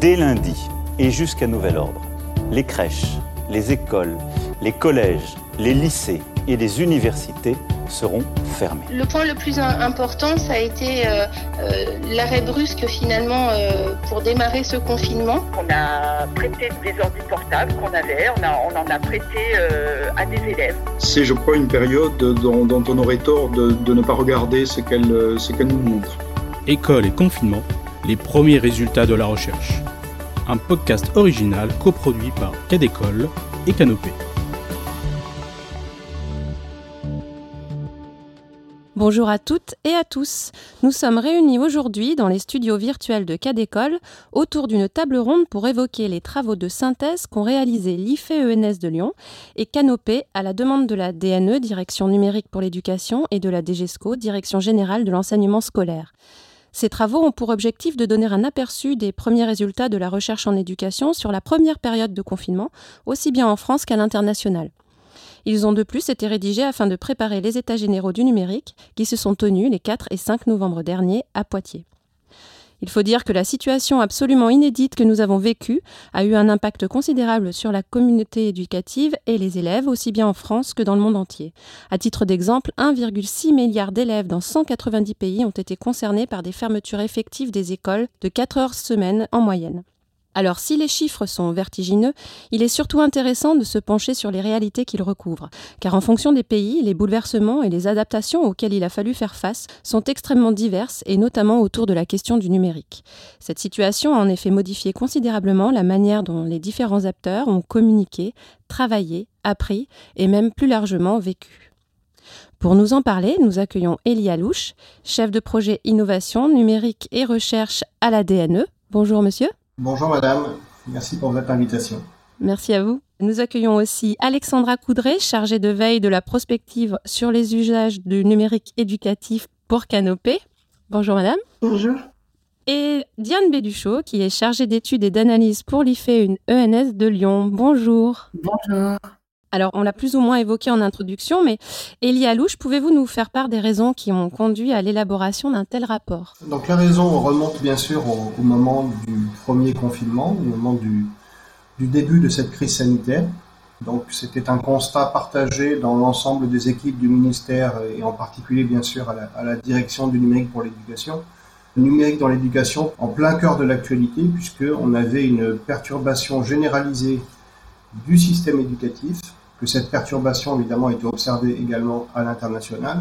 Dès lundi et jusqu'à nouvel ordre, les crèches, les écoles, les collèges, les lycées et les universités seront fermés. Le point le plus important, ça a été euh, euh, l'arrêt brusque finalement euh, pour démarrer ce confinement. On a prêté des ordi portables qu'on avait, on, on, en a prêté à des élèves. C'est, je crois, une période dont, on aurait tort de, de, ne pas regarder ce qu'elle, ce qu'elle nous montre. École et confinement, les premiers résultats de la recherche. Un podcast original coproduit par Cadécole et Canopée. Bonjour à toutes et à tous. Nous sommes réunis aujourd'hui dans les studios virtuels de Cadécole autour d'une table ronde pour évoquer les travaux de synthèse qu'ont réalisé l'IFE-ENS de Lyon et Canopé à la demande de la DNE, Direction numérique pour l'éducation, et de la DGESCO, Direction générale de l'enseignement scolaire. Ces travaux ont pour objectif de donner un aperçu des premiers résultats de la recherche en éducation sur la première période de confinement, aussi bien en France qu'à l'international. Ils ont de plus été rédigés afin de préparer les États généraux du numérique qui se sont tenus les 4 et 5 novembre dernier à Poitiers. Il faut dire que la situation absolument inédite que nous avons vécue a eu un impact considérable sur la communauté éducative et les élèves, aussi bien en France que dans le monde entier. À titre d'exemple, 1,6 milliard d'élèves dans 190 pays ont été concernés par des fermetures effectives des écoles de 4 heures semaine en moyenne. Alors si les chiffres sont vertigineux, il est surtout intéressant de se pencher sur les réalités qu'ils recouvrent, car en fonction des pays, les bouleversements et les adaptations auxquels il a fallu faire face sont extrêmement diverses, et notamment autour de la question du numérique. Cette situation a en effet modifié considérablement la manière dont les différents acteurs ont communiqué, travaillé, appris et même plus largement vécu. Pour nous en parler, nous accueillons Elie Alouche, chef de projet innovation numérique et recherche à la DNE. Bonjour monsieur. Bonjour madame, merci pour votre invitation. Merci à vous. Nous accueillons aussi Alexandra Coudray, chargée de veille de la prospective sur les usages du numérique éducatif pour Canopé. Bonjour madame. Bonjour. Et Diane Béduchot, qui est chargée d'études et d'analyse pour l'IFE une ENS de Lyon. Bonjour. Bonjour. Alors, on l'a plus ou moins évoqué en introduction, mais Elie Alouche, pouvez-vous nous faire part des raisons qui ont conduit à l'élaboration d'un tel rapport? Donc, la raison remonte bien sûr au, moment du premier confinement, au moment du, début de cette crise sanitaire. Donc, c'était un constat partagé dans l'ensemble des équipes du ministère et en particulier, bien sûr, à la, à la direction du numérique pour l'éducation. Le numérique dans l'éducation en plein cœur de l'actualité, puisqu'on avait une perturbation généralisée du système éducatif, que cette perturbation évidemment a été observée également à l'international.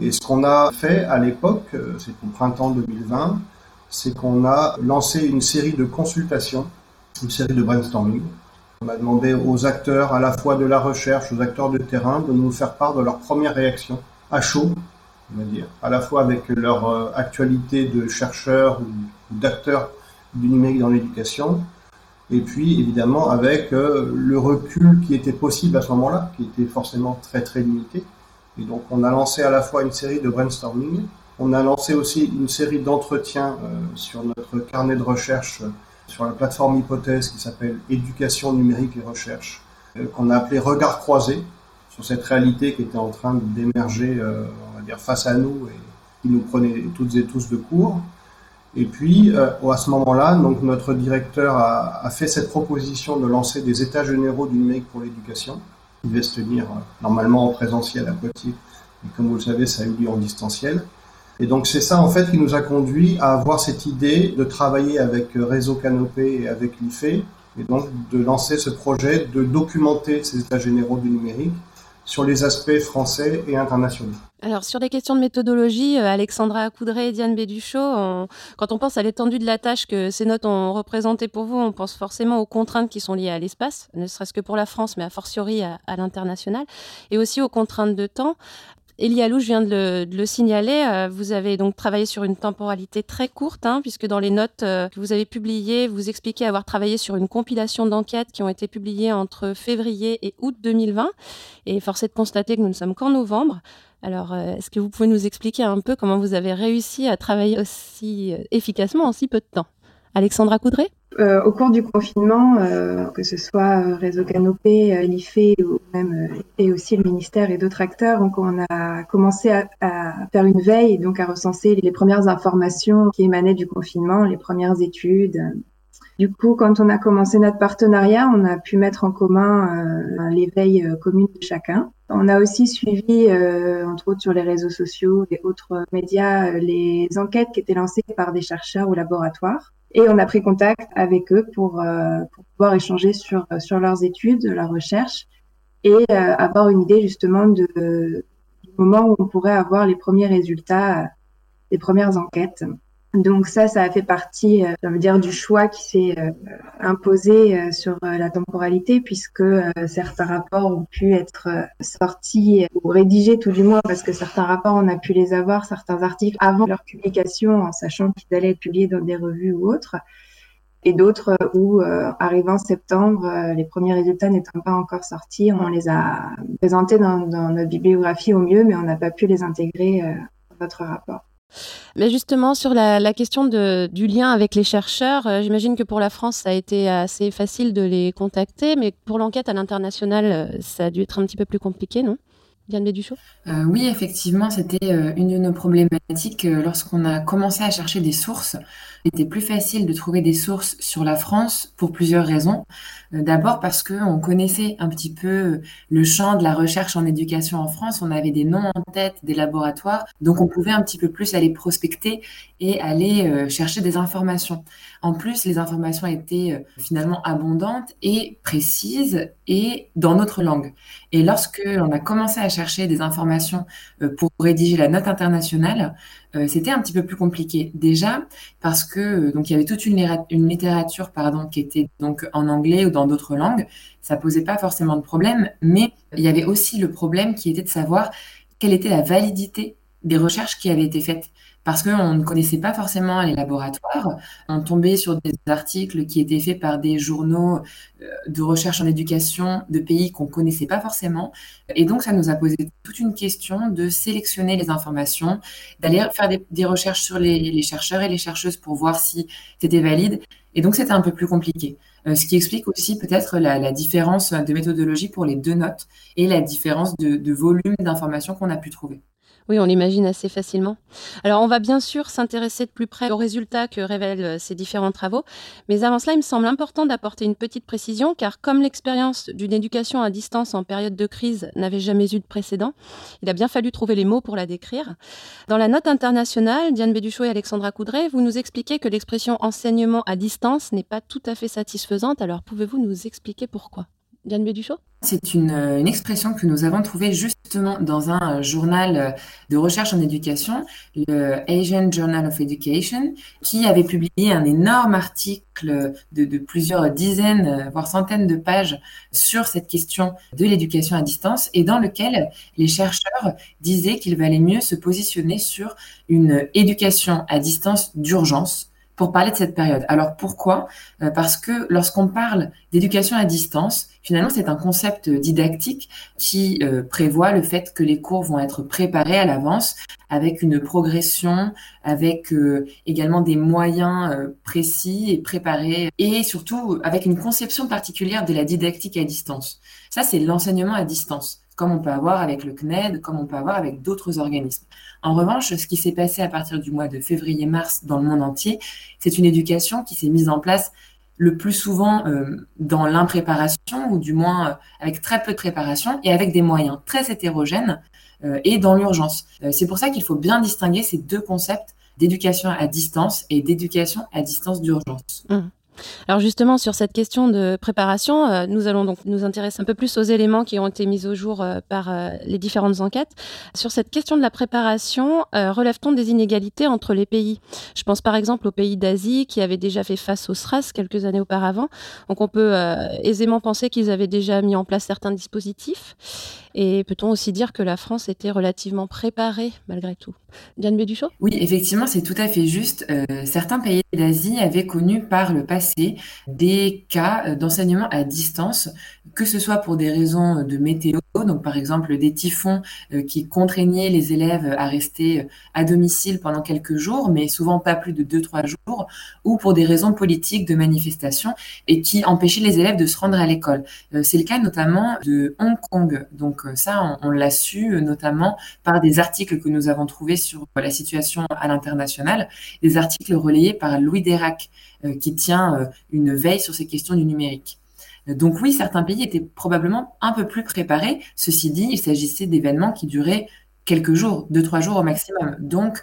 Et ce qu'on a fait à l'époque, euh, c'est au printemps 2020, c'est qu'on a lancé une série de consultations, une série de brainstorming. On a demandé aux acteurs à la fois de la recherche, aux acteurs de terrain, de nous faire part de leur première réaction à chaud, on va dire, à la fois avec leur euh, actualité de chercheurs ou d'acteurs du numérique dans l'éducation, et puis évidemment avec euh, le recul qui était possible à ce moment-là, qui était forcément très très limité. Et donc on a lancé à la fois une série de brainstorming, on a lancé aussi une série d'entretiens euh, sur notre carnet de recherche euh, sur la plateforme hypothèse qui s'appelle Éducation numérique et recherche, qu'on a appelé Regard croisé sur cette réalité qui était en train d'émerger, on va dire, face à nous et qui nous prenait toutes et tous de court. Et puis, euh, à ce moment-là, donc notre directeur a, fait cette proposition de lancer des états généraux du numérique pour l'éducation, qui devaient se tenir euh, normalement en présentiel à Poitiers. Mais comme vous le savez, ça a eu lieu en distanciel. Et donc c'est ça en fait qui nous a conduit à avoir cette idée de travailler avec euh, Réseau Canopé et avec l'IFE, et donc de lancer ce projet de documenter ces états généraux du numérique sur les aspects français et internationaux. Alors sur les questions de méthodologie, euh, Alexandra Coudray et Diane Béduchot, quand on pense à l'étendue de la tâche que ces notes ont représentée pour vous, on pense forcément aux contraintes qui sont liées à l'espace, ne serait-ce que pour la France, mais a fortiori à l'international, et aussi aux contraintes de temps. Elie je viens de le, signaler, euh, vous avez donc travaillé sur une temporalité très courte, hein, puisque dans les notes euh, que vous avez publiées, vous expliquez avoir travaillé sur une compilation d'enquêtes qui ont été publiées entre février et août 2020. Et force est de constater que nous ne sommes qu'en novembre. Alors, euh, est-ce que vous pouvez nous expliquer un peu comment vous avez réussi à travailler aussi efficacement en si peu de temps? Alexandra Coudray euh, au cours du confinement, euh, que ce soit euh, Réseau Canopé, l'IFE et aussi le ministère et d'autres acteurs, donc on a commencé à, faire une veille, donc à recenser les premières informations qui émanaient du confinement, les premières études, Du coup, quand on a commencé notre partenariat, on a pu mettre en commun euh, l'éveil euh, commun de chacun. On a aussi suivi, entre autres sur les réseaux sociaux et autres médias, les enquêtes qui étaient lancées par des chercheurs ou laboratoires. Et on a pris contact avec eux pour, pour pouvoir échanger sur, sur leurs études, leurs recherches et avoir une idée justement de, du moment où on pourrait avoir les premiers résultats des premières enquêtes. Donc ça, ça a fait partie, euh, je dire, du choix qui s'est euh, imposé euh, sur la temporalité, puisque certains rapports ont pu être sortis ou rédigés tout du moins, parce que certains rapports, on a pu les avoir, certains articles avant leur publication, en sachant qu'ils allaient être publiés dans des revues ou autres, et d'autres où, arrivant septembre, les premiers résultats n'étant pas encore sortis, on les a présentés dans, dans notre bibliographie au mieux, mais on n'a pas pu les intégrer dans notre rapport. Mais justement, sur la, question du lien avec les chercheurs, euh, j'imagine que pour la France, ça a été assez facile de les contacter, mais pour l'enquête à l'international, euh, ça a dû être un petit peu plus compliqué, non? Diane Béduchot? Euh, Oui, effectivement, c'était une de nos problématiques lorsqu'on a commencé à chercher des sources. Il était plus facile de trouver des sources sur la France pour plusieurs raisons. Euh, d'abord parce qu'on connaissait un petit peu le champ de la recherche en éducation en France, on avait des noms en tête, des laboratoires, donc on pouvait un petit peu plus aller prospecter et aller euh, chercher des informations. En plus, les informations étaient euh, finalement abondantes et précises et dans notre langue. Et lorsque on a commencé à chercher des informations pour rédiger la note internationale, c'était un petit peu plus compliqué. Déjà parce que donc il y avait toute une, une littérature pardon qui était donc en anglais ou dans d'autres langues, ça posait pas forcément de problème, mais il y avait aussi le problème qui était de savoir quelle était la validité des recherches qui avaient été faites parce qu'on ne connaissait pas forcément les laboratoires. On tombait sur des articles qui étaient faits par des journaux euh, de recherche en éducation de pays qu'on ne connaissait pas forcément. Et donc, ça nous a posé toute une question de sélectionner les informations, d'aller faire des, recherches sur les, chercheurs et les chercheuses pour voir si c'était valide. Et donc, c'était un peu plus compliqué. Euh, ce qui explique aussi peut-être la, différence de méthodologie pour les deux notes et la différence de volume d'informations qu'on a pu trouver. Oui, on l'imagine assez facilement. Alors, on va bien sûr s'intéresser de plus près aux résultats que révèlent euh, ces différents travaux, mais avant cela, il me semble important d'apporter une petite précision, car comme l'expérience d'une éducation à distance en période de crise n'avait jamais eu de précédent, il a bien fallu trouver les mots pour la décrire. Dans la note internationale, Diane Béduchot et Alexandra Coudray, vous nous expliquez que l'expression enseignement à distance n'est pas tout à fait satisfaisante, alors pouvez-vous nous expliquer pourquoi? C'est euh, une, expression que nous avons trouvée justement dans un euh, journal euh, de recherche en éducation, le Asian Journal of Education, qui avait publié un énorme article de, plusieurs dizaines, voire centaines de pages sur cette question de l'éducation à distance et dans lequel les chercheurs disaient qu'il valait mieux se positionner sur une éducation à distance d'urgence pour parler de cette période. Alors pourquoi? Parce que lorsqu'on parle d'éducation à distance, Finalement, c'est un concept didactique qui euh, prévoit le fait que les cours vont être préparés à l'avance avec une progression, avec euh, également des moyens euh, précis et préparés, et surtout avec une conception particulière de la didactique à distance. Ça, c'est l'enseignement à distance, comme on peut avoir avec le CNED, comme on peut avoir avec d'autres organismes. En revanche, ce qui s'est passé à partir du mois de février-mars dans le monde entier, c'est une éducation qui s'est mise en place le plus souvent euh, dans l'impréparation, ou du moins euh, avec très peu de préparation, et avec des moyens très hétérogènes, euh, et dans l'urgence. c'est pour ça qu'il faut bien distinguer ces deux concepts d'éducation à distance et d'éducation à distance d'urgence. Mmh. Alors justement, sur cette question de préparation, euh, nous allons donc nous intéresser un peu plus aux éléments qui ont été mis au jour euh, par euh, les différentes enquêtes. Sur cette question de la préparation, relève-t-on des inégalités entre les pays? Je pense par exemple aux pays d'Asie qui avaient déjà fait face au SRAS quelques années auparavant. Donc on peut aisément penser qu'ils avaient déjà mis en place certains dispositifs. Et peut-on aussi dire que la France était relativement préparée malgré tout? Diane Oui, effectivement, c'est tout à fait juste. certains pays d'Asie avaient connu par le passé des cas euh, d'enseignement à distance, que ce soit pour des raisons de météo, donc par exemple des typhons euh, qui contraignaient les élèves à rester euh, à domicile pendant quelques jours, mais souvent pas plus de 2-3 jours, ou pour des raisons politiques de manifestation et qui empêchaient les élèves de se rendre à l'école. C'est le cas notamment de Hong Kong. Donc ça, on, l'a su notamment par des articles que nous avons trouvés sur la situation à l'international, des articles relayés par Louis Dérac, qui tient une veille sur ces questions du numérique. Donc oui, certains pays étaient probablement un peu plus préparés. Ceci dit, il s'agissait d'événements qui duraient quelques jours, deux, trois jours au maximum. Donc,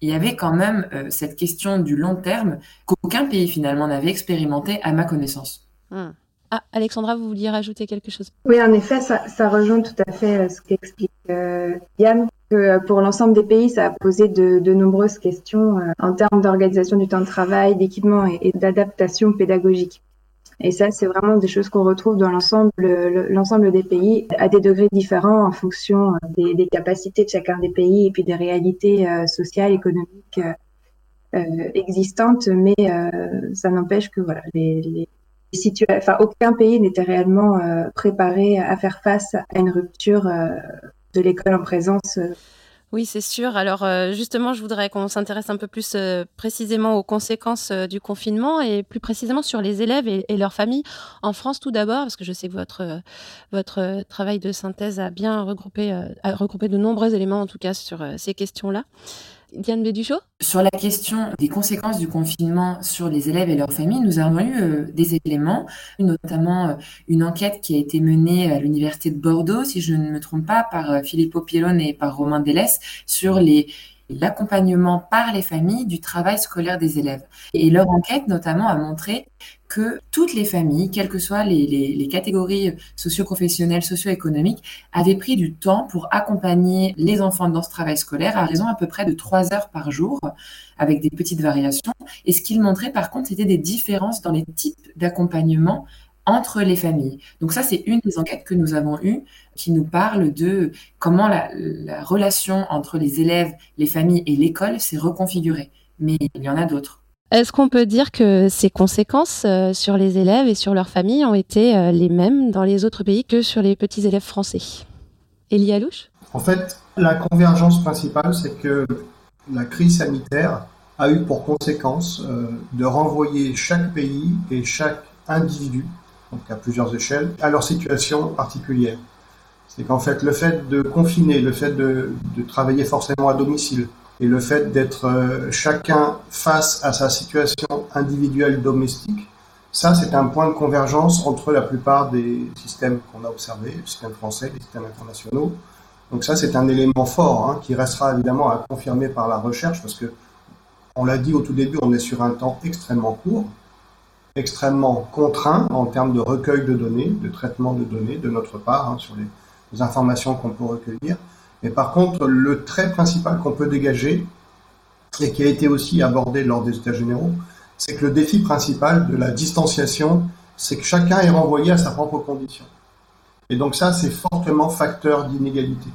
il y avait quand même cette question du long terme qu'aucun pays finalement n'avait expérimenté à ma connaissance. Hmm. Ah, Alexandra, vous vouliez rajouter quelque chose? Oui, en effet, ça, rejoint tout à fait euh, ce qu'explique euh, Yann, que euh, pour l'ensemble des pays, ça a posé de, nombreuses questions en termes d'organisation du temps de travail, d'équipement et, d'adaptation pédagogique. Et ça, c'est vraiment des choses qu'on retrouve dans l'ensemble, l'ensemble des pays à des degrés différents en fonction des, capacités de chacun des pays et puis des réalités sociales, économiques existantes. Mais ça n'empêche que voilà, les enfin, aucun pays n'était réellement euh, préparé à faire face à une rupture euh, de l'école en présence. Euh. Oui, c'est sûr. Alors justement, je voudrais qu'on s'intéresse un peu plus précisément aux conséquences du confinement et plus précisément sur les élèves et, leurs familles. En France tout d'abord, parce que je sais que votre, votre travail de synthèse a bien regroupé, regroupé de nombreux éléments, en tout cas, sur ces questions-là. Diane Béduchot Sur la question des conséquences du confinement sur les élèves et leurs familles, nous avons eu euh, des éléments, notamment euh, une enquête qui a été menée à l'Université de Bordeaux, si je ne me trompe pas, par euh, Filippo Pielone et par Romain Delès, sur l'accompagnement par les familles du travail scolaire des élèves. Et leur enquête notamment a montré que toutes les familles, quelles que soient les, catégories socio-professionnelles, socio-économiques, avaient pris du temps pour accompagner les enfants dans ce travail scolaire à raison à peu près de trois heures par jour, avec des petites variations. Et ce qu'ils montraient par contre, c'était des différences dans les types d'accompagnement entre les familles. Donc ça, c'est une des enquêtes que nous avons eues qui nous parle de comment la relation entre les élèves, les familles et l'école s'est reconfigurée. Mais il y en a d'autres. Est-ce qu'on peut dire que ces conséquences euh, sur les élèves et sur leurs familles ont été euh, les mêmes dans les autres pays que sur les petits élèves français? Elie Alouche? En fait, la convergence principale, c'est que la crise sanitaire a eu pour conséquence euh, de renvoyer chaque pays et chaque individu, donc à plusieurs échelles, à leur situation particulière. C'est qu'en fait, le fait de confiner, le fait de travailler forcément à domicile, et le fait d'être euh, chacun face à sa situation individuelle domestique, ça c'est un point de convergence entre la plupart des systèmes qu'on a observés, le système français, les systèmes internationaux. Donc ça c'est un élément fort hein, qui restera évidemment à confirmer par la recherche parce que on l'a dit au tout début, on est sur un temps extrêmement court, extrêmement contraint en termes de recueil de données, de traitement de données de notre part hein, sur les informations qu'on peut recueillir. Mais par contre, le trait principal qu'on peut dégager, et qui a été aussi abordé lors des États généraux, c'est que le défi principal de la distanciation, c'est que chacun est renvoyé à sa propre condition. Et donc ça, c'est fortement facteur d'inégalité.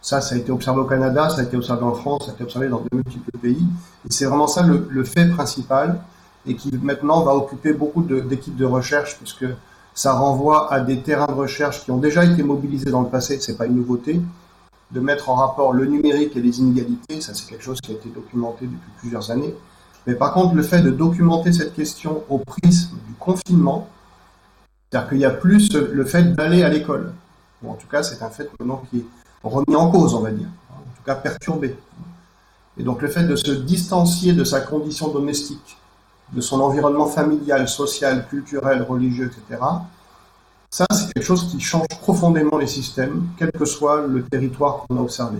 Ça, ça a été observé au Canada, ça a été observé en France, ça a été observé dans de multiples pays. Et c'est vraiment ça le, fait principal et qui maintenant va occuper beaucoup d'équipes de, recherche puisque ça renvoie à des terrains de recherche qui ont déjà été mobilisés dans le passé, c'est pas une nouveauté, de mettre en rapport le numérique et les inégalités, ça c'est quelque chose qui a été documenté depuis plusieurs années. Mais par contre, le fait de documenter cette question au prisme du confinement, c'est-à-dire qu'il y a plus le fait d'aller à l'école, ou en tout cas c'est un fait maintenant qui est remis en cause, on va dire, en tout cas perturbé. Et donc le fait de se distancier de sa condition domestique, de son environnement familial, social, culturel, religieux, etc., ça, c'est quelque chose qui change profondément les systèmes, quel que soit le territoire qu'on a observé.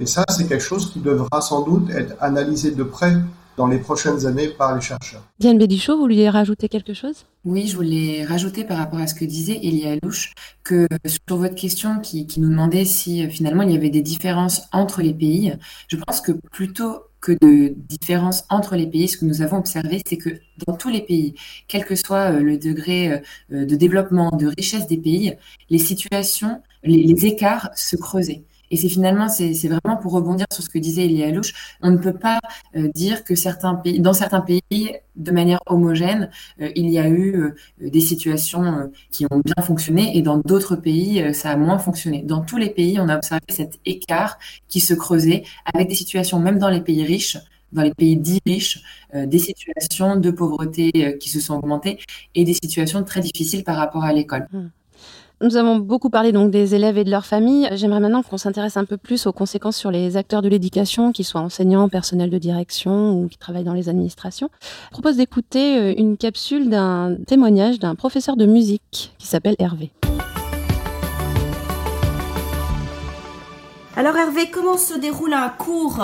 Et ça, c'est quelque chose qui devra sans doute être analysé de près dans les prochaines années par les chercheurs. Diane Bédichot, vous vouliez rajouter quelque chose? Oui, je voulais rajouter par rapport à ce que disait Elia Louche, que sur votre question qui, qui nous demandait si euh, finalement il y avait des différences entre les pays, je pense que plutôt que de différences entre les pays, ce que nous avons observé, c'est que dans tous les pays, quel que soit euh, le degré euh, de développement, de richesse des pays, les situations, les, écarts se creusaient. Et c'est finalement, c'est vraiment pour rebondir sur ce que disait Elia Louche, on ne peut pas euh, dire que certains pays, dans certains pays, de manière homogène, euh, il y a eu euh, des situations qui ont bien fonctionné et dans d'autres pays, ça a moins fonctionné. Dans tous les pays, on a observé cet écart qui se creusait avec des situations, même dans les pays riches, dans les pays dits riches, des situations de pauvreté qui se sont augmentées et des situations très difficiles par rapport à l'école. Mmh. Nous avons beaucoup parlé donc des élèves et de leurs familles. J'aimerais maintenant qu'on s'intéresse un peu plus aux conséquences sur les acteurs de l'éducation, qu'ils soient enseignants, personnels de direction ou qui travaillent dans les administrations. Je propose d'écouter euh, une capsule d'un témoignage d'un professeur de musique qui s'appelle Hervé. Alors Hervé, comment se déroule un cours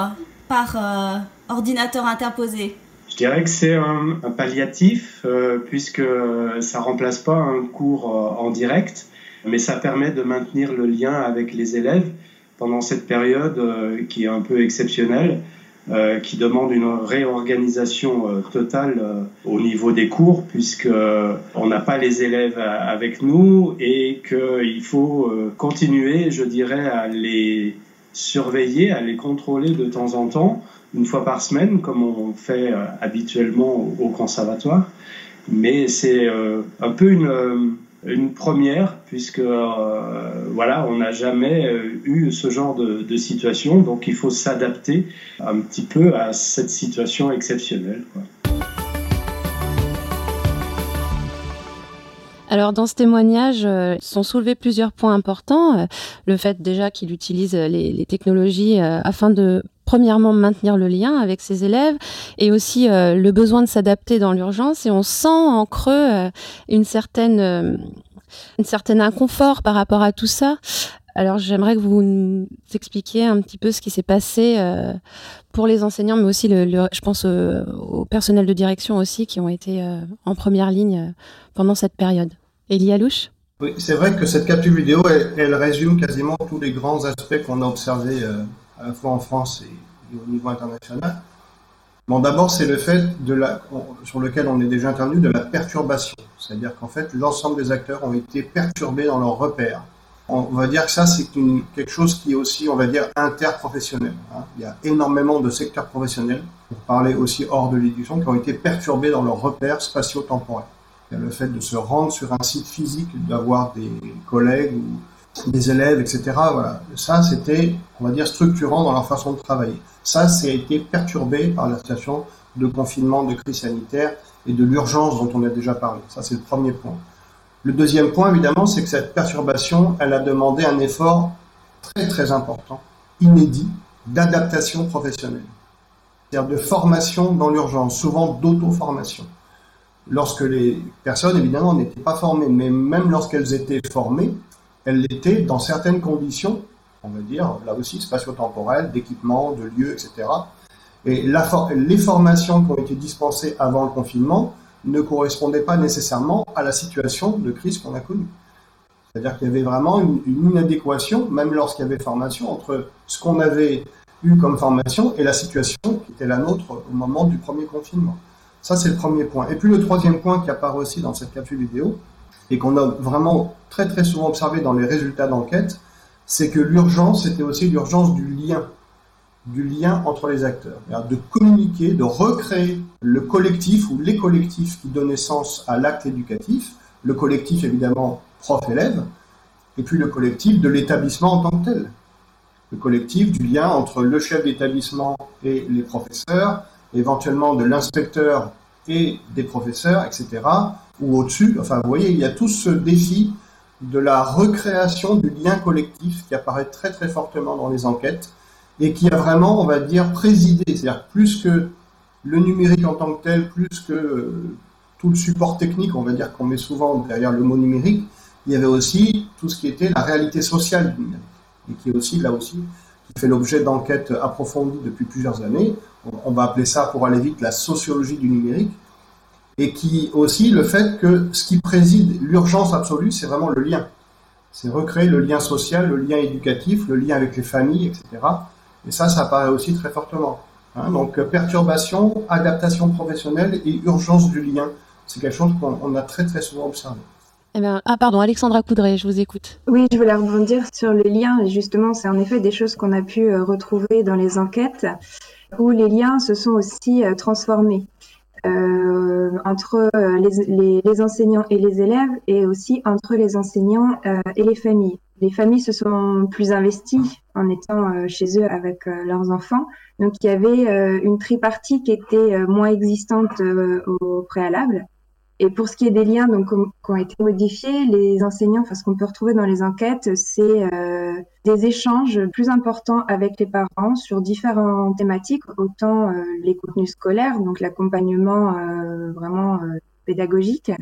par euh, ordinateur interposé? Je dirais que c'est un, palliatif euh, puisque ça remplace pas un cours en direct mais ça permet de maintenir le lien avec les élèves pendant cette période euh, qui est un peu exceptionnelle, euh, qui demande une réorganisation euh, totale au niveau des cours, puisque on n'a pas les élèves avec nous et qu'il faut continuer, je dirais, à les surveiller, à les contrôler de temps en temps, une fois par semaine, comme on fait habituellement au conservatoire. Mais c'est un peu une une première puisque euh, voilà on n'a jamais euh, eu ce genre de, situation. Donc il faut s'adapter un petit peu à cette situation exceptionnelle Alors dans ce témoignage euh, sont soulevés plusieurs points importants. le fait déjà qu'il utilise les, technologies afin de premièrement maintenir le lien avec ses élèves et aussi le besoin de s'adapter dans l'urgence. Et on sent en creux une certaine une certaine inconfort par rapport à tout ça. Alors j'aimerais que vous nous expliquiez un petit peu ce qui s'est passé euh, pour les enseignants, mais aussi, le, je pense, au, personnel de direction aussi qui ont été euh, en première ligne euh, pendant cette période. Elie Louche Oui, c'est vrai que cette capsule vidéo, elle, résume quasiment tous les grands aspects qu'on a observés à la fois en France et au niveau international. D'abord, c'est le fait sur lequel on est déjà intervenu de la perturbation. C'est-à-dire qu'en fait, l'ensemble des acteurs ont été perturbés dans leurs repères. On va dire que ça, c'est quelque chose qui est aussi, on va dire, interprofessionnel. Hein. Il y a énormément de secteurs professionnels, pour parler aussi hors de l'éducation, qui ont été perturbés dans leurs repères spatio-temporels. Le fait de se rendre sur un site physique, d'avoir des collègues ou des élèves, etc. Voilà. Ça, c'était, on va dire, structurant dans leur façon de travailler. Ça, ça été perturbé par la situation de confinement, de crise sanitaire et de l'urgence dont on a déjà parlé. Ça, c'est le premier point. Le deuxième point, évidemment, c'est que cette perturbation, elle a demandé un effort très, très important, inédit, d'adaptation professionnelle. C'est-à-dire de formation dans l'urgence, souvent d'auto-formation. Lorsque les personnes, évidemment, n'étaient pas formées, mais même lorsqu'elles étaient formées, elle l'était dans certaines conditions, on va dire, là aussi spatio-temporelles, d'équipement, de lieux, etc. Et les formations qui ont été dispensées avant le confinement ne correspondaient pas nécessairement à la situation de crise qu'on a connue. C'est-à-dire qu'il y avait vraiment une, inadéquation, même lorsqu'il y avait formation, entre ce qu'on avait eu comme formation et la situation qui était la nôtre au moment du premier confinement. Ça, c'est le premier point. Et puis le troisième point qui apparaît aussi dans cette capsule vidéo, et qu'on a vraiment très très souvent observé dans les résultats d'enquête, c'est que l'urgence, c'était aussi l'urgence du lien, du lien entre les acteurs, de communiquer, de recréer le collectif ou les collectifs qui donnaient sens à l'acte éducatif, le collectif évidemment prof-élève, et puis le collectif de l'établissement en tant que tel. Le collectif du lien entre le chef d'établissement et les professeurs, éventuellement de l'inspecteur et des professeurs, etc., ou au-dessus. Enfin, vous voyez, il y a tout ce défi de la recréation du lien collectif qui apparaît très très fortement dans les enquêtes et qui a vraiment, on va dire, présidé, c'est-à-dire plus que le numérique en tant que tel, plus que euh, tout le support technique, on va dire qu'on met souvent derrière le mot numérique, il y avait aussi tout ce qui était la réalité sociale du numérique et qui est aussi là aussi qui fait l'objet d'enquêtes approfondies depuis plusieurs années. On va appeler ça, pour aller vite, la sociologie du numérique et qui aussi le fait que ce qui préside l'urgence absolue, c'est vraiment le lien. C'est recréer le lien social, le lien éducatif, le lien avec les familles, etc. Et ça, ça apparaît aussi très fortement. Hein. donc perturbation, adaptation professionnelle et urgence du lien, c'est quelque chose qu'on a très très souvent observé. Eh bien, ah pardon, Alexandra Coudray, je vous écoute. Oui, je voulais rebondir sur le lien. Justement, c'est en effet des choses qu'on a pu euh, retrouver dans les enquêtes où les liens se sont aussi euh, transformés. Euh, entre euh, les, les, enseignants et les élèves et aussi entre les enseignants euh, et les familles. Les familles se sont plus investies en étant chez eux avec leurs enfants. Donc il y avait une tripartie qui était moins existante au préalable. Et pour ce qui est des liens donc, qui ont été modifiés, les enseignants, enfin, ce qu'on peut retrouver dans les enquêtes, c'est euh, des échanges plus importants avec les parents sur différentes thématiques, autant euh, les contenus scolaires, donc l'accompagnement euh, vraiment pédagogique,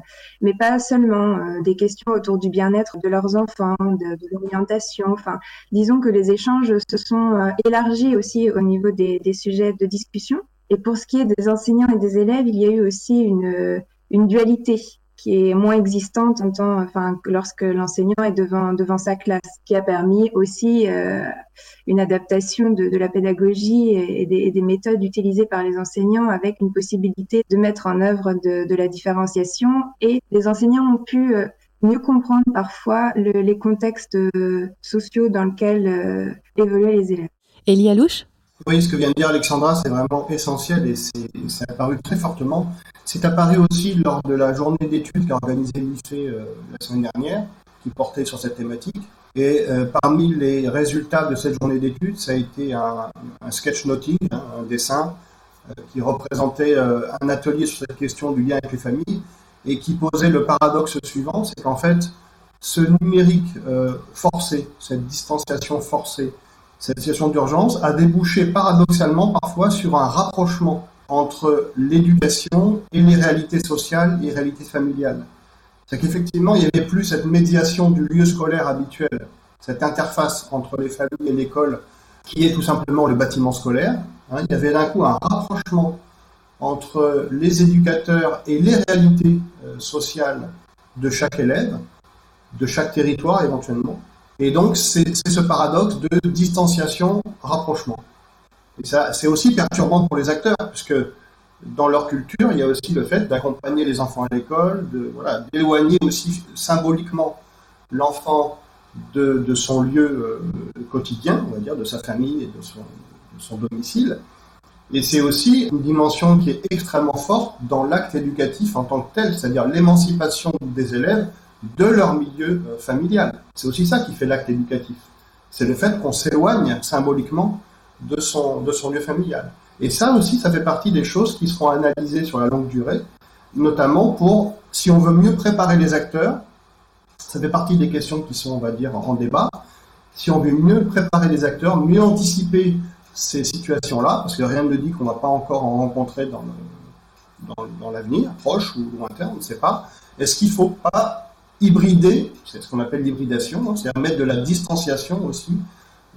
mais pas seulement des questions autour du bien-être de leurs enfants, de, l'orientation. Enfin, disons que les échanges se sont élargis aussi au niveau des, des sujets de discussion. Et pour ce qui est des enseignants et des élèves, il y a eu aussi une une dualité qui est moins existante en temps, enfin, lorsque l'enseignant est devant, devant sa classe, qui a permis aussi euh, une adaptation de, la pédagogie et des, des, méthodes utilisées par les enseignants avec une possibilité de mettre en œuvre de, la différenciation. Et les enseignants ont pu euh, mieux comprendre parfois le, les contextes euh, sociaux dans lesquels évoluaient les élèves. Elie Alouche? Oui, ce que vient de dire Alexandra, c'est vraiment essentiel et c'est apparu très fortement. C'est apparu aussi lors de la journée d'études qu'a organisée l'IFE euh, la semaine dernière, qui portait sur cette thématique. Et euh, parmi les résultats de cette journée d'études, ça a été un, un sketch noting, hein, un dessin euh, qui représentait un atelier sur cette question du lien avec les familles et qui posait le paradoxe suivant, c'est qu'en fait, ce numérique forcé, cette distanciation forcée, cette situation d'urgence a débouché paradoxalement parfois sur un rapprochement entre l'éducation et les réalités sociales et réalités familiales. C'est qu'effectivement, il n'y avait plus cette médiation du lieu scolaire habituel, cette interface entre les familles et l'école, qui est tout simplement le bâtiment scolaire. Hein. il y avait d'un coup un rapprochement entre les éducateurs et les réalités euh, sociales de chaque élève, de chaque territoire éventuellement. Et donc, c'est ce paradoxe de distanciation-rapprochement. Et ça, c'est aussi perturbant pour les acteurs, puisque dans leur culture, il y a aussi le fait d'accompagner les enfants à l'école, de voilà, d'éloigner aussi symboliquement l'enfant de, son lieu euh, quotidien, on va dire, de sa famille et de son domicile. Et c'est aussi une dimension qui est extrêmement forte dans l'acte éducatif en tant que tel, c'est-à-dire l'émancipation des élèves de leur milieu euh, familial. C'est aussi ça qui fait l'acte éducatif. C'est le fait qu'on s'éloigne symboliquement de son, de son lieu familial. Et ça aussi, ça fait partie des choses qui seront analysées sur la longue durée, notamment pour, si on veut mieux préparer les acteurs, ça fait partie des questions qui sont, on va dire, en débat, si on veut mieux préparer les acteurs, mieux anticiper ces situations-là, parce que rien ne dit qu'on ne va pas encore en rencontrer dans, l'avenir, proche ou lointain, on ne sait pas, est-ce qu'il ne faut pas hybrider, c'est ce qu'on appelle l'hybridation, hein, c'est-à-dire mettre de la distanciation aussi,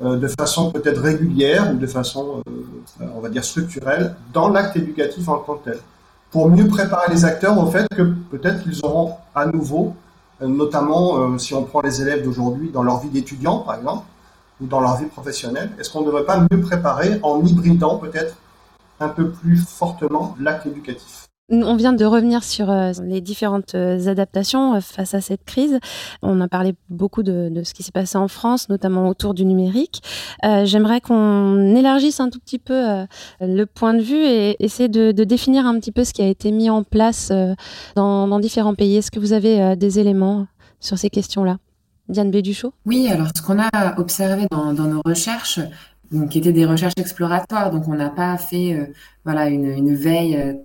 euh, de façon peut-être régulière ou de façon, euh, on va dire, structurelle, dans l'acte éducatif en tant que tel, pour mieux préparer les acteurs au fait que peut-être qu'ils auront à nouveau, euh, notamment si on prend les élèves d'aujourd'hui dans leur vie d'étudiant, par exemple, ou dans leur vie professionnelle, est-ce qu'on ne devrait pas mieux préparer en hybridant peut-être un peu plus fortement l'acte éducatif? On vient de revenir sur euh, les différentes euh, adaptations euh, face à cette crise. On a parlé beaucoup de, ce qui s'est passé en France, notamment autour du numérique. J'aimerais qu'on élargisse un tout petit peu le point de vue et essayer de, définir un petit peu ce qui a été mis en place dans, différents pays. Est-ce que vous avez des éléments sur ces questions-là? Diane Béduchot? Oui, alors ce qu'on a observé dans, nos recherches, qui étaient des recherches exploratoires, donc on n'a pas fait voilà une, veille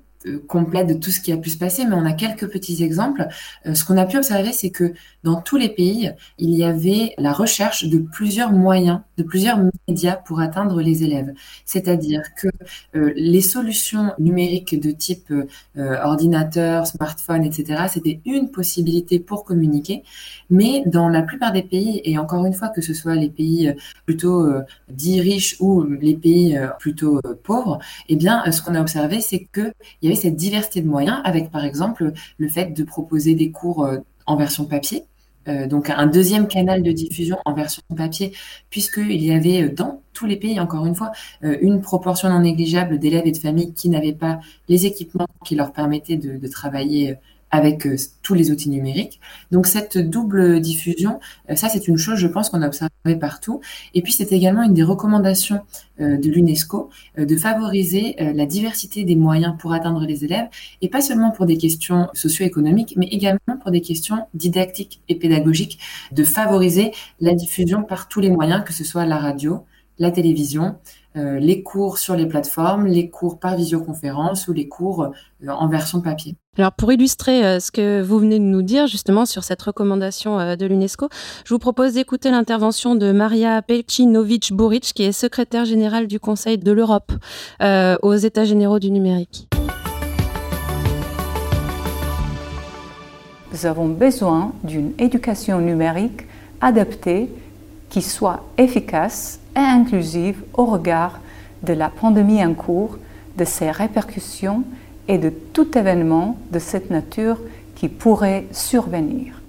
complète de tout ce qui a pu se passer, mais on a quelques petits exemples. Euh, ce qu'on a pu observer, c'est que dans tous les pays, il y avait la recherche de plusieurs moyens, de plusieurs médias pour atteindre les élèves. C'est-à-dire que euh, les solutions numériques de type ordinateur, smartphone, etc., c'était une possibilité pour communiquer, mais dans la plupart des pays, et encore une fois, que ce soit les pays plutôt dits riches ou les pays plutôt pauvres, eh bien, ce qu'on a observé, c'est qu'il y avait cette diversité de moyens avec, par exemple, le fait de proposer des cours euh, en version papier, euh, donc un deuxième canal de diffusion en version papier, puisqu'il y avait euh, dans tous les pays, encore une fois, une proportion non négligeable d'élèves et de familles qui n'avaient pas les équipements qui leur permettaient de travailler avec euh, tous les outils numériques. Donc cette double diffusion, euh, ça c'est une chose, je pense, qu'on a observé partout. Et puis c'est également une des recommandations euh, de l'UNESCO de favoriser la diversité des moyens pour atteindre les élèves, et pas seulement pour des questions socio-économiques, mais également pour des questions didactiques et pédagogiques, de favoriser la diffusion par tous les moyens, que ce soit la radio, la télévision, les cours sur les plateformes, les cours par visioconférence ou les cours en version papier. Alors pour illustrer ce que vous venez de nous dire justement sur cette recommandation de l'UNESCO, je vous propose d'écouter l'intervention de Maria Pelcinovic-Buric, qui est secrétaire générale du Conseil de l'Europe aux États généraux du numérique. Nous avons besoin d'une éducation numérique adaptée qui soit efficace et inclusive au regard de la pandémie en cours, de ses répercussions et de tout événement de cette nature qui pourrait survenir.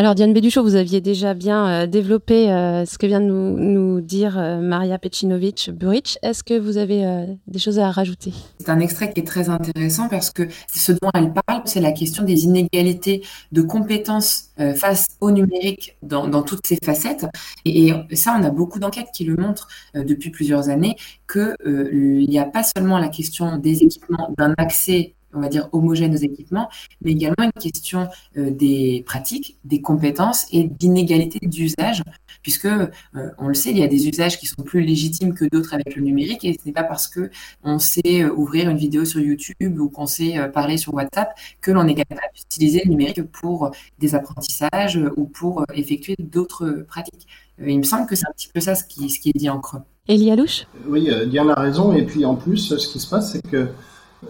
Alors Diane Béduchot, vous aviez déjà bien euh, développé euh, ce que vient de nous, dire euh, Maria Pecinovic-Buric. Est-ce que vous avez des choses à rajouter? C'est un extrait qui est très intéressant parce que ce dont elle parle, c'est la question des inégalités de compétences face au numérique dans, toutes ses facettes. Et, ça, on a beaucoup d'enquêtes qui le montrent depuis plusieurs années qu'il n'y a pas seulement la question des équipements, d'un accès on va dire, homogène aux équipements, mais également une question euh, des pratiques, des compétences et d'inégalité d'usage, puisque, euh, on le sait, il y a des usages qui sont plus légitimes que d'autres avec le numérique, et ce n'est pas parce que on sait euh, ouvrir une vidéo sur YouTube ou qu'on sait parler sur WhatsApp que l'on est capable d'utiliser le numérique pour des apprentissages ou pour effectuer d'autres pratiques. il me semble que c'est un petit peu ça ce qui, ce qui est dit en creux. Elie Alouche? Oui, Diane a raison, et puis en plus, ce qui se passe, c'est que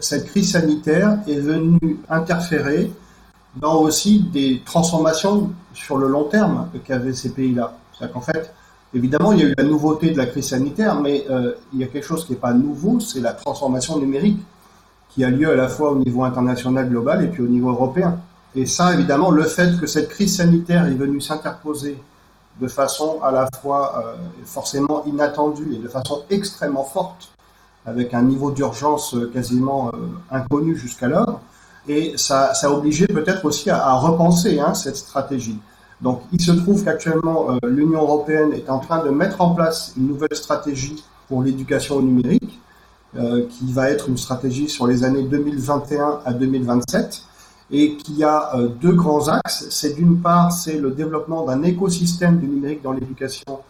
cette crise sanitaire est venue interférer dans aussi des transformations sur le long terme qu'avaient ces pays-là. C'est-à-dire qu'en fait, évidemment, il y a eu la nouveauté de la crise sanitaire, mais euh, il y a quelque chose qui n'est pas nouveau, c'est la transformation numérique qui a lieu à la fois au niveau international global et puis au niveau européen. Et ça, évidemment, le fait que cette crise sanitaire est venue s'interposer de façon à la fois euh, forcément inattendue et de façon extrêmement forte avec un niveau d'urgence euh, quasiment euh, inconnu jusqu'alors. Et ça, a obligé peut-être aussi à, repenser hein, cette stratégie. Donc il se trouve qu'actuellement, euh, l'Union européenne est en train de mettre en place une nouvelle stratégie pour l'éducation au numérique, qui va être une stratégie sur les années 2021 à 2027 et qui a deux grands axes. C'est d'une part, c'est le développement d'un écosystème du numérique dans l'éducation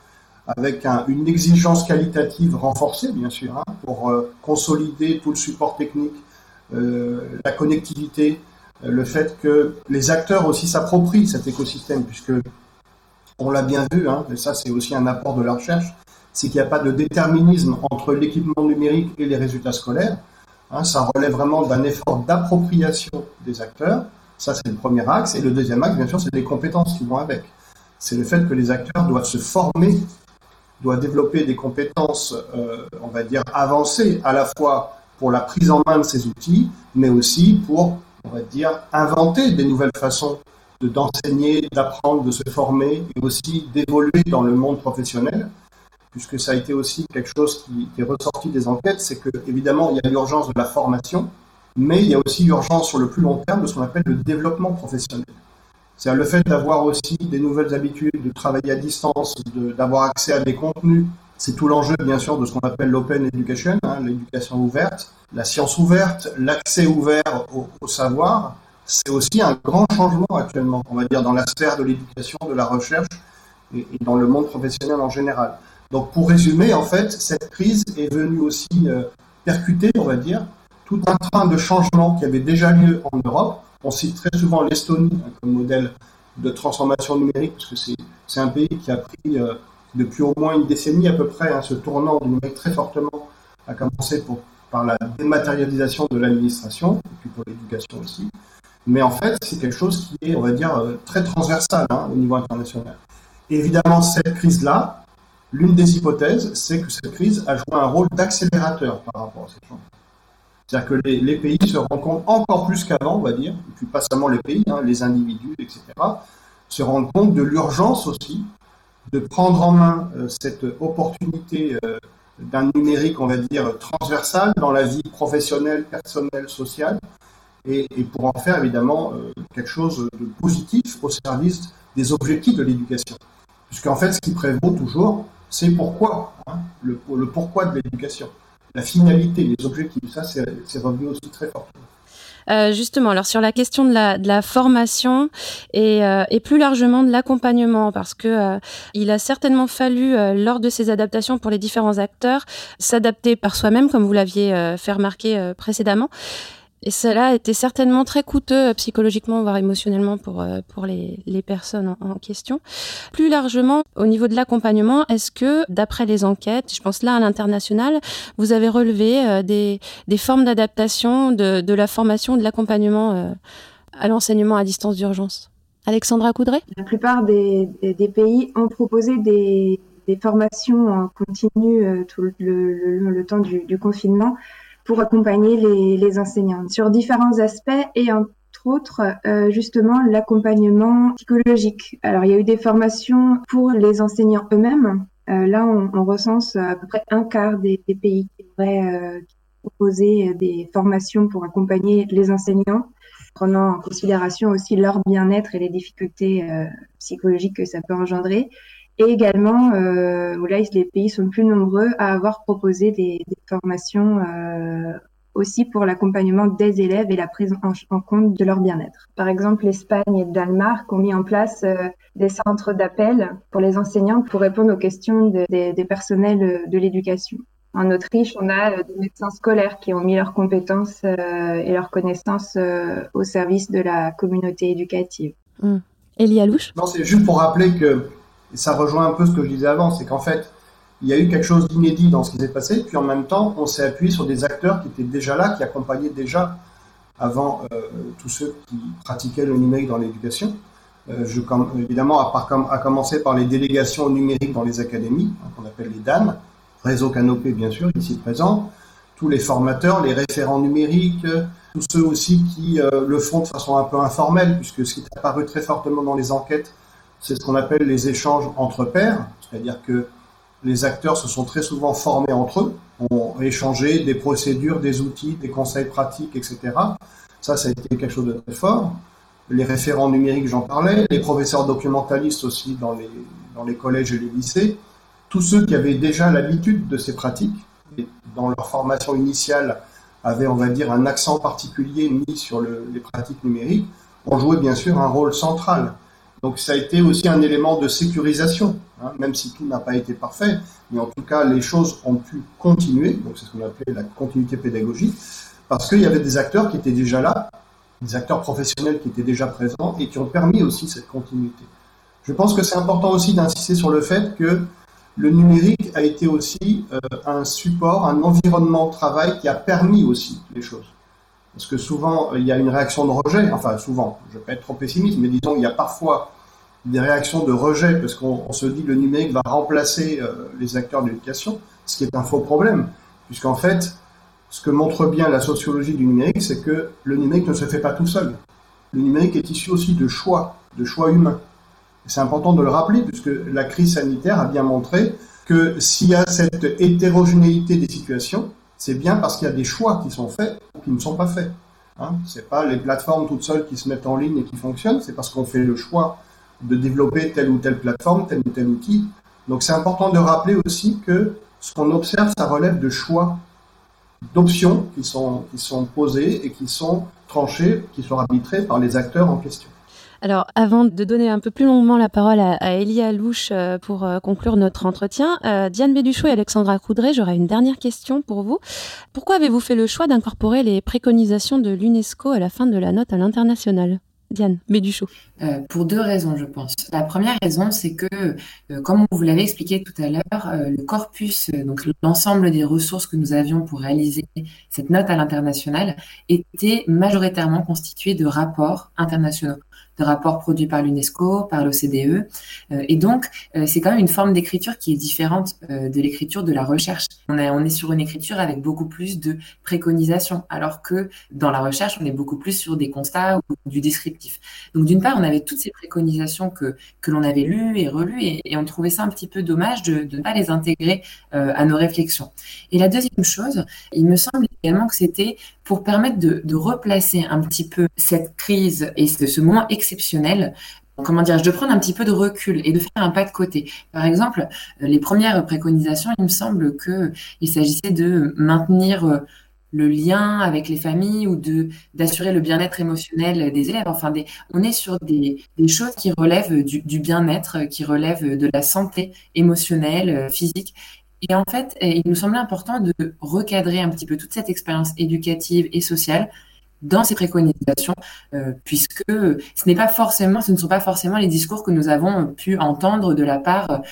avec une exigence qualitative renforcée, bien sûr, hein, pour euh, consolider tout le support technique, euh, la connectivité, euh, le fait que les acteurs aussi s'approprient cet écosystème, puisque on l'a bien vu, hein, et ça c'est aussi un apport de la recherche, c'est qu'il n'y a pas de déterminisme entre l'équipement numérique et les résultats scolaires. Hein, ça relève vraiment d'un effort d'appropriation des acteurs. Ça, c'est le premier axe. Et le deuxième axe, bien sûr, c'est les compétences qui vont avec. C'est le fait que les acteurs doivent se former doit développer des compétences, euh, on va dire, avancées, à la fois pour la prise en main de ces outils, mais aussi pour, on va dire, inventer des nouvelles façons d'enseigner, d'apprendre, de se former et aussi d'évoluer dans le monde professionnel, puisque ça a été aussi quelque chose qui, qui est ressorti des enquêtes, c'est que évidemment il y a l'urgence de la formation, mais il y a aussi l'urgence sur le plus long terme de ce qu'on appelle le développement professionnel. C'est le fait d'avoir aussi des nouvelles habitudes, de travailler à distance, d'avoir accès à des contenus. C'est tout l'enjeu, bien sûr, de ce qu'on appelle l'open education, hein, l'éducation ouverte, la science ouverte, l'accès ouvert au, savoir. C'est aussi un grand changement actuellement, on va dire, dans la sphère de l'éducation, de la recherche et, dans le monde professionnel en général. Donc, pour résumer, en fait, cette crise est venue aussi euh, percuter, on va dire, tout un train de changement qui avait déjà lieu en Europe, on cite très souvent l'Estonie hein, comme modèle de transformation numérique, parce que c'est un pays qui a pris euh, depuis au moins une décennie à peu près hein, ce tournant du numérique très fortement, à commencer par la dématérialisation de l'administration, et puis pour l'éducation aussi. Mais en fait, c'est quelque chose qui est, on va dire, euh, très transversal hein, au niveau international. Évidemment, cette crise-là, l'une des hypothèses, c'est que cette crise a joué un rôle d'accélérateur par rapport à cette changement. C'est-à-dire que les, pays se rendent compte encore plus qu'avant, on va dire, et puis pas seulement les pays, hein, les individus, etc., se rendent compte de l'urgence aussi de prendre en main euh, cette opportunité euh, d'un numérique, on va dire, transversal dans la vie professionnelle, personnelle, sociale, et, pour en faire évidemment euh, quelque chose de positif au service des objectifs de l'éducation. Puisqu'en fait, ce qui prévaut toujours, c'est pourquoi, hein, le pourquoi de l'éducation la finalité, les objectifs. Ça, c'est revenu aussi très fort. Euh, justement, alors sur la question de la, de la formation et, euh, et, plus largement de l'accompagnement, parce que euh, il a certainement fallu, lors de ces adaptations pour les différents acteurs, s'adapter par soi-même, comme vous l'aviez fait remarquer précédemment. Et cela été certainement très coûteux euh, psychologiquement, voire émotionnellement pour, euh, pour les, les personnes en, question. Plus largement, au niveau de l'accompagnement, est-ce que, d'après les enquêtes, je pense là à l'international, vous avez relevé euh, des, des formes d'adaptation de, de la formation, de l'accompagnement à l'enseignement à distance d'urgence? Alexandra Coudray? La plupart des, des, pays ont proposé des, des formations en continu tout le, le, le temps du, du confinement pour accompagner les, enseignants sur différents aspects et entre autres euh, justement l'accompagnement psychologique. Alors il y a eu des formations pour les enseignants eux-mêmes. Euh, là, on, recense à peu près un quart des, pays qui pourraient euh, proposer des formations pour accompagner les enseignants, prenant en considération aussi leur bien-être et les difficultés euh, psychologiques que ça peut engendrer. Et également, euh, là, les pays sont plus nombreux à avoir proposé des, des formations euh, aussi pour l'accompagnement des élèves et la prise en, compte de leur bien-être. Par exemple, l'Espagne et le Danemark ont mis en place euh, des centres d'appel pour les enseignants pour répondre aux questions de, des personnels de l'éducation. En Autriche, on a euh, des médecins scolaires qui ont mis leurs compétences euh, et leurs connaissances euh, au service de la communauté éducative. Mmh. Elie Alouche? Non, c'est juste pour rappeler que et ça rejoint un peu ce que je disais avant, c'est qu'en fait, il y a eu quelque chose d'inédit dans ce qui s'est passé, puis en même temps, on s'est appuyé sur des acteurs qui étaient déjà là, qui accompagnaient déjà avant euh, tous ceux qui pratiquaient le numérique dans l'éducation. Euh, je, évidemment, à, commencer par les délégations numériques dans les académies, hein, qu'on appelle les DAN, réseau canopé bien sûr, ici présent, tous les formateurs, les référents numériques, tous ceux aussi qui euh, le font de façon un peu informelle, puisque ce qui est apparu très fortement dans les enquêtes, c'est ce qu'on appelle les échanges entre pairs, c'est-à-dire que les acteurs se sont très souvent formés entre eux, ont échangé des procédures, des outils, des conseils pratiques, etc. Ça, ça a été quelque chose de très fort. Les référents numériques, j'en parlais, les professeurs documentalistes aussi dans les, dans les collèges et les lycées, tous ceux qui avaient déjà l'habitude de ces pratiques, et dans leur formation initiale avaient, on va dire, un accent particulier mis sur le, les pratiques numériques, ont joué bien sûr un rôle central. Donc ça a été aussi un élément de sécurisation, hein, même si tout n'a pas été parfait, mais en tout cas les choses ont pu continuer, donc c'est ce qu'on appelait la continuité pédagogique, parce qu'il y avait des acteurs qui étaient déjà là, des acteurs professionnels qui étaient déjà présents et qui ont permis aussi cette continuité. Je pense que c'est important aussi d'insister sur le fait que le numérique a été aussi euh, un support, un environnement de travail qui a permis aussi les choses. Parce que souvent, il y a une réaction de rejet, enfin souvent, je ne vais pas être trop pessimiste, mais disons, il y a parfois des réactions de rejet parce qu'on se dit que le numérique va remplacer euh, les acteurs de l'éducation, ce qui est un faux problème, puisqu'en fait, ce que montre bien la sociologie du numérique, c'est que le numérique ne se fait pas tout seul. Le numérique est issu aussi de choix, de choix humains. C'est important de le rappeler, puisque la crise sanitaire a bien montré que s'il y a cette hétérogénéité des situations, c'est bien parce qu'il y a des choix qui sont faits ou qui ne sont pas faits. Hein. C'est pas les plateformes toutes seules qui se mettent en ligne et qui fonctionnent, c'est parce qu'on fait le choix de développer telle ou telle plateforme, tel ou tel outil. Donc c'est important de rappeler aussi que ce qu'on observe, ça relève de choix, d'options qui sont posées et qui sont tranchées, qui sont arbitrées par les acteurs en question. Alors, avant de donner un peu plus longuement la parole à, Elia Louche euh, pour euh, conclure notre entretien, euh, Diane Béduchot et Alexandra Coudray, j'aurais une dernière question pour vous. Pourquoi avez-vous fait le choix d'incorporer les préconisations de l'UNESCO à la fin de la note à l'international? Diane Béduchot. Pour deux raisons, je pense. La première raison, c'est que, comme vous l'avez expliqué tout à l'heure, le corpus, donc l'ensemble des ressources que nous avions pour réaliser cette note à l'international, était majoritairement constitué de rapports internationaux de rapports produits par l'UNESCO, par l'OCDE. Euh, et donc, euh, c'est quand même une forme d'écriture qui est différente euh, de l'écriture de la recherche. On est, on est sur une écriture avec beaucoup plus de préconisations, alors que dans la recherche, on est beaucoup plus sur des constats ou du descriptif. Donc, d'une part, on avait toutes ces préconisations que, que l'on avait lues et relues, et, on trouvait ça un petit peu dommage de ne pas les intégrer à nos réflexions. Et la deuxième chose, il me semble également que c'était pour permettre de, replacer un petit peu cette crise et ce, moment exceptionnel comment dire, de prendre un petit peu de recul et de faire un pas de côté. Par exemple, les premières préconisations, il me semble qu'il s'agissait de maintenir le lien avec les familles ou de d'assurer le bien-être émotionnel des élèves. Enfin, on est sur des, choses qui relèvent du, du bien-être, qui relèvent de la santé émotionnelle, physique. Et en fait, il nous semblait important de recadrer un petit peu toute cette expérience éducative et sociale dans ces préconisations, euh, puisque ce n'est pas forcément, ce ne sont pas forcément les discours que nous avons pu entendre de la part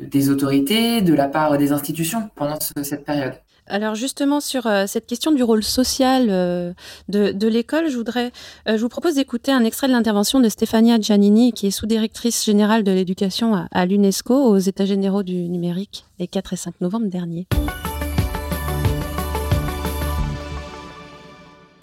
des autorités, de la part des institutions pendant cette période. Alors justement sur euh, cette question du rôle social euh, de, l'école, je voudrais, euh, je vous propose d'écouter un extrait de l'intervention de Stefania Giannini, qui est sous-directrice générale de l'éducation à, l'UNESCO aux États généraux du numérique les 4 et 5 novembre dernier.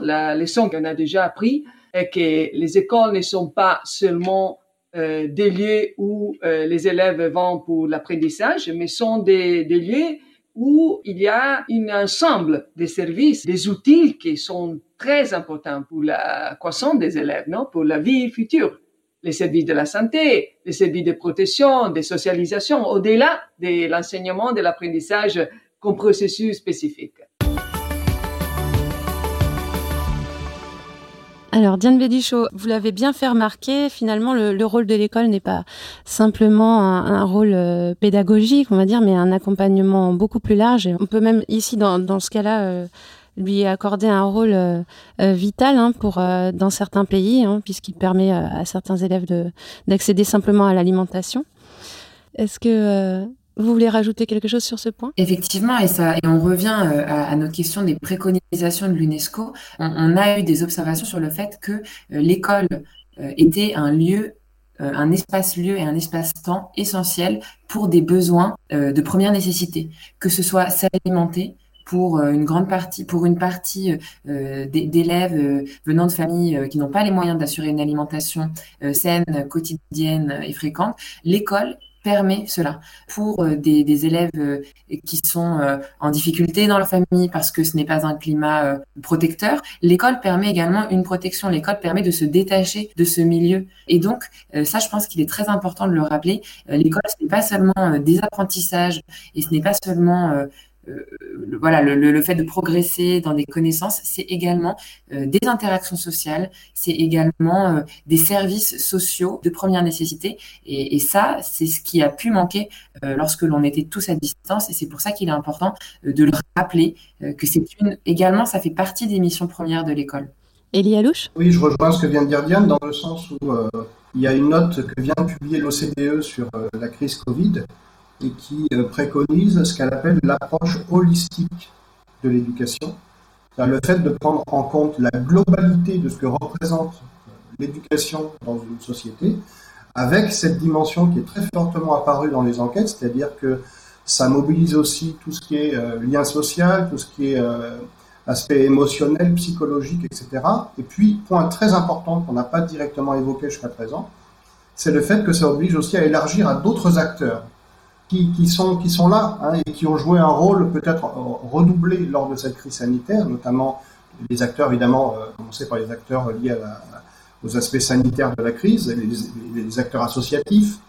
La leçon qu'on a déjà appris est que les écoles ne sont pas seulement des lieux où les élèves vont pour l'apprentissage, mais sont des, des lieux où il y a un ensemble de services, des outils qui sont très importants pour la croissance des élèves, non, pour la vie future. Les services de la santé, les services de protection, de socialisation, au-delà de l'enseignement, de l'apprentissage comme processus spécifique. Alors, Diane Bédichot, vous l'avez bien fait remarquer, finalement, le, le rôle de l'école n'est pas simplement un, rôle euh, pédagogique, on va dire, mais un accompagnement beaucoup plus large. On peut même, ici, dans, ce cas-là, euh, lui accorder un rôle euh, vital hein, pour, dans certains pays, hein, puisqu'il permet à certains élèves d'accéder simplement à l'alimentation. Est-ce que vous voulez rajouter quelque chose sur ce point? Effectivement, et, ça, et on revient euh, à, notre question des préconisations de l'UNESCO. On, a eu des observations sur le fait que euh, l'école euh, était un lieu, un espace-lieu et un espace-temps essentiel pour des besoins de première nécessité, que ce soit s'alimenter, pour une grande partie, pour une partie d'élèves venant de familles qui n'ont pas les moyens d'assurer une alimentation saine, quotidienne et fréquente, l'école permet cela pour euh, des, des, élèves euh, qui sont euh, en difficulté dans leur famille parce que ce n'est pas un climat protecteur. L'école permet également une protection. L'école permet de se détacher de ce milieu. Et donc, ça, je pense qu'il est très important de le rappeler. L'école, ce n'est pas seulement des apprentissages et ce n'est pas seulement euh, voilà, le, le, fait de progresser dans des connaissances, c'est également euh, des interactions sociales, c'est également euh, des services sociaux de première nécessité. Et, et ça, c'est ce qui a pu manquer lorsque l'on était tous à distance. Et c'est pour ça qu'il est important de le rappeler que c'est une également, ça fait partie des missions premières de l'école. Elie Alouche? Oui, je rejoins ce que vient de dire Diane dans le sens où euh, il y a une note que vient de publier l'OCDE sur euh, la crise Covid et qui euh, préconise ce qu'elle appelle l'approche holistique de l'éducation. Le fait de prendre en compte la globalité de ce que représente l'éducation dans une société, avec cette dimension qui est très fortement apparue dans les enquêtes, c'est-à-dire que ça mobilise aussi tout ce qui est euh, lien social, tout ce qui est euh, aspect émotionnel, psychologique, etc. Et puis, point très important qu'on n'a pas directement évoqué jusqu'à présent, c'est le fait que ça oblige aussi à élargir à d'autres acteurs qui, sont, qui sont là hein, et qui ont joué un rôle peut-être redoublé lors de cette crise sanitaire, notamment les acteurs, évidemment, euh, commencer par les acteurs liés aux aspects sanitaires de la crise, les, les, acteurs associatifs,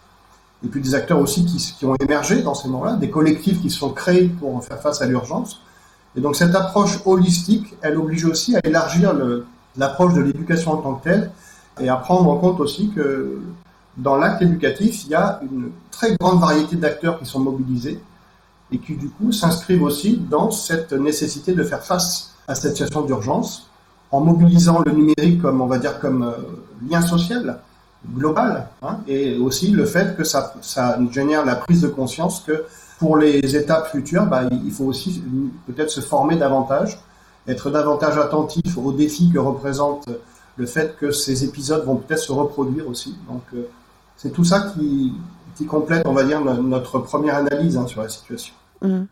et puis des acteurs aussi qui, qui ont émergé dans ces moments-là, des collectifs qui sont créés pour faire face à l'urgence. Et donc cette approche holistique, elle oblige aussi à élargir l'approche de l'éducation en tant que telle et à prendre en compte aussi que dans l'acte éducatif, il y a une très grande variété d'acteurs qui sont mobilisés et qui du coup s'inscrivent aussi dans cette nécessité de faire face à cette situation d'urgence en mobilisant le numérique comme on va dire comme euh, lien social global hein, et aussi le fait que ça, ça génère la prise de conscience que pour les étapes futures, bah, il faut aussi peut-être se former davantage, être davantage attentif aux défis que représente le fait que ces épisodes vont peut-être se reproduire aussi. Donc euh, c'est tout ça qui, qui, complète, on va dire, notre première analyse hein, sur la situation. Mmh.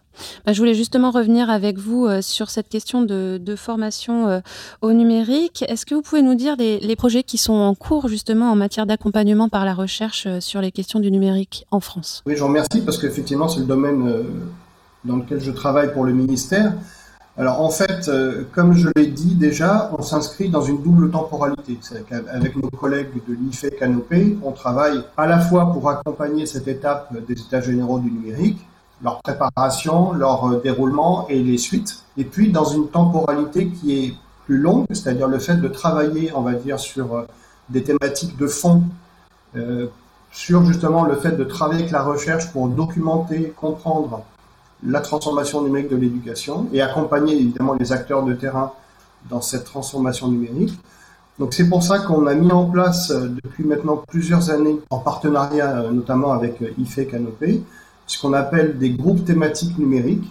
Bah, je voulais justement revenir avec vous euh, sur cette question de, de formation euh, au numérique. Est-ce que vous pouvez nous dire les, les, projets qui sont en cours justement en matière d'accompagnement par la recherche euh, sur les questions du numérique en France? Oui, je vous remercie parce qu'effectivement c'est le domaine dans lequel je travaille pour le ministère. Alors en fait, euh, comme je l'ai dit déjà, on s'inscrit dans une double temporalité. Avec nos collègues de l'IFE Canopé, on travaille à la fois pour accompagner cette étape des États généraux du numérique, leur préparation, leur déroulement et les suites. Et puis dans une temporalité qui est plus longue, c'est-à-dire le fait de travailler, on va dire, sur des thématiques de fond, euh, sur justement le fait de travailler avec la recherche pour documenter, comprendre la transformation numérique de l'éducation et accompagner évidemment les acteurs de terrain dans cette transformation numérique. Donc c'est pour ça qu'on a mis en place euh, depuis maintenant plusieurs années, en partenariat euh, notamment avec IFE Canopé, ce qu'on appelle des groupes thématiques numériques,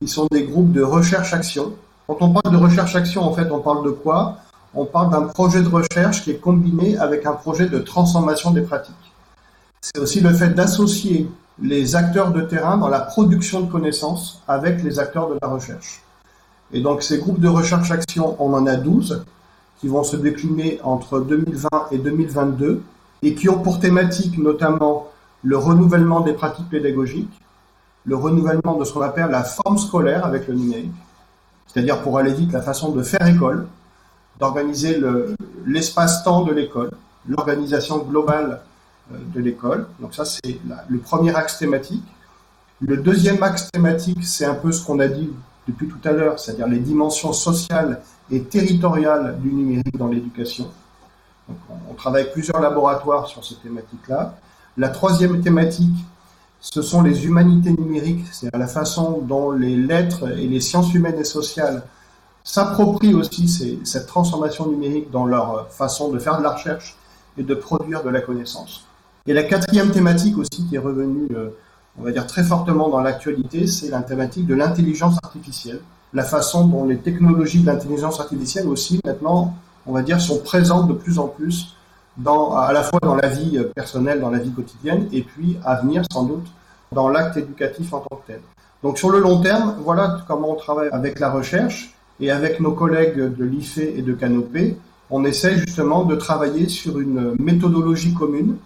qui sont des groupes de recherche-action. Quand on parle de recherche-action, en fait, on parle de quoi? On parle d'un projet de recherche qui est combiné avec un projet de transformation des pratiques. C'est aussi le fait d'associer les acteurs de terrain dans la production de connaissances avec les acteurs de la recherche. Et donc ces groupes de recherche-action, on en a 12 qui vont se décliner entre 2020 et 2022 et qui ont pour thématique notamment le renouvellement des pratiques pédagogiques, le renouvellement de ce qu'on appelle la forme scolaire avec le numérique, c'est-à-dire pour aller vite la façon de faire école, d'organiser l'espace-temps de l'école, l'organisation globale de l'école. Donc ça, c'est le premier axe thématique. Le deuxième axe thématique, c'est un peu ce qu'on a dit depuis tout à l'heure, c'est-à-dire les dimensions sociales et territoriales du numérique dans l'éducation. on, travaille avec plusieurs laboratoires sur ces thématiques-là. La troisième thématique, ce sont les humanités numériques, c'est-à-dire la façon dont les lettres et les sciences humaines et sociales s'approprient aussi cette transformation numérique dans leur façon de faire de la recherche et de produire de la connaissance. Et la quatrième thématique aussi qui est revenue, euh, on va dire très fortement dans l'actualité, c'est la thématique de l'intelligence artificielle, la façon dont les technologies de l'intelligence artificielle aussi maintenant, on va dire, sont présentes de plus en plus dans, à la fois dans la vie personnelle, dans la vie quotidienne, et puis à venir sans doute dans l'acte éducatif en tant que tel. Donc sur le long terme, voilà comment on travaille avec la recherche et avec nos collègues de l'IFE et de Canopé. On essaie justement de travailler sur une méthodologie commune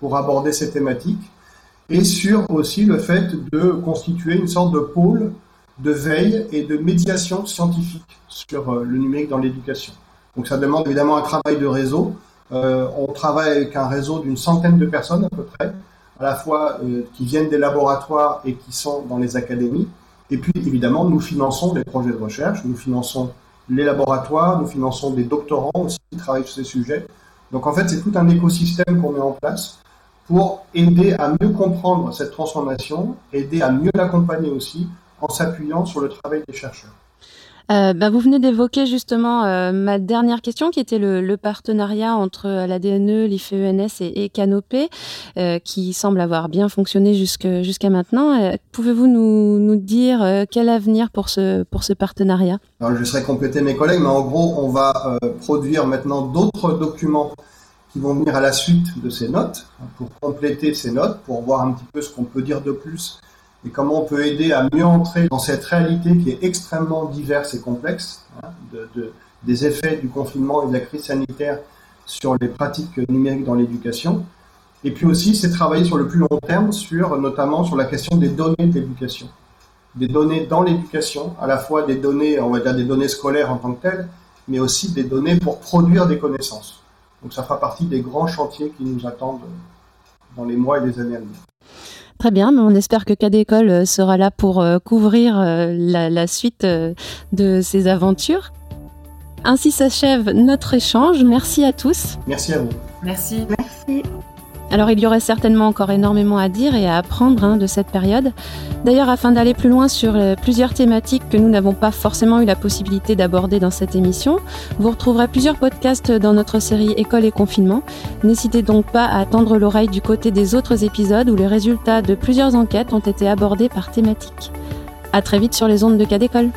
pour aborder ces thématiques, et sur aussi le fait de constituer une sorte de pôle de veille et de médiation scientifique sur euh, le numérique dans l'éducation. Donc ça demande évidemment un travail de réseau. Euh, on travaille avec un réseau d'une centaine de personnes à peu près, à la fois euh, qui viennent des laboratoires et qui sont dans les académies. Et puis évidemment, nous finançons les projets de recherche, nous finançons les laboratoires, nous finançons des doctorants aussi qui travaillent sur ces sujets. Donc en fait, c'est tout un écosystème qu'on met en place pour aider à mieux comprendre cette transformation, aider à mieux l'accompagner aussi en s'appuyant sur le travail des chercheurs. Euh, bah, vous venez d'évoquer justement euh, ma dernière question qui était le, partenariat entre la DNE, l'IFENS et, et Canopé, euh, qui semble avoir bien fonctionné jusqu'à maintenant. Pouvez-vous nous, nous, dire quel avenir pour ce, pour ce partenariat? Alors, Je serai compléter mes collègues, mais en gros, on va produire maintenant d'autres documents qui vont venir à la suite de ces notes, hein, pour compléter ces notes, pour voir un petit peu ce qu'on peut dire de plus et comment on peut aider à mieux entrer dans cette réalité qui est extrêmement diverse et complexe, hein, de, des effets du confinement et de la crise sanitaire sur les pratiques numériques dans l'éducation. Et puis aussi, c'est travailler sur le plus long terme, sur notamment sur la question des données de l'éducation. Des données dans l'éducation, à la fois des données, on va dire des données scolaires en tant que telles, mais aussi des données pour produire des connaissances. Donc ça fera partie des grands chantiers qui nous attendent dans les mois et les années à venir. Très bien, mais on espère que Cadécole euh, sera là pour euh, couvrir euh, la, suite de ces aventures. Ainsi s'achève notre échange. Merci à tous. Merci à vous. Merci. Merci. Alors il y aurait certainement encore énormément à dire et à apprendre hein, de cette période. D'ailleurs, afin d'aller plus loin sur euh, plusieurs thématiques que nous n'avons pas forcément eu la possibilité d'aborder dans cette émission, vous retrouverez plusieurs podcasts dans notre série École et confinement. N'hésitez donc pas à tendre l'oreille du côté des autres épisodes où les résultats de plusieurs enquêtes ont été abordés par thématique. À très vite sur les ondes de cas d'école.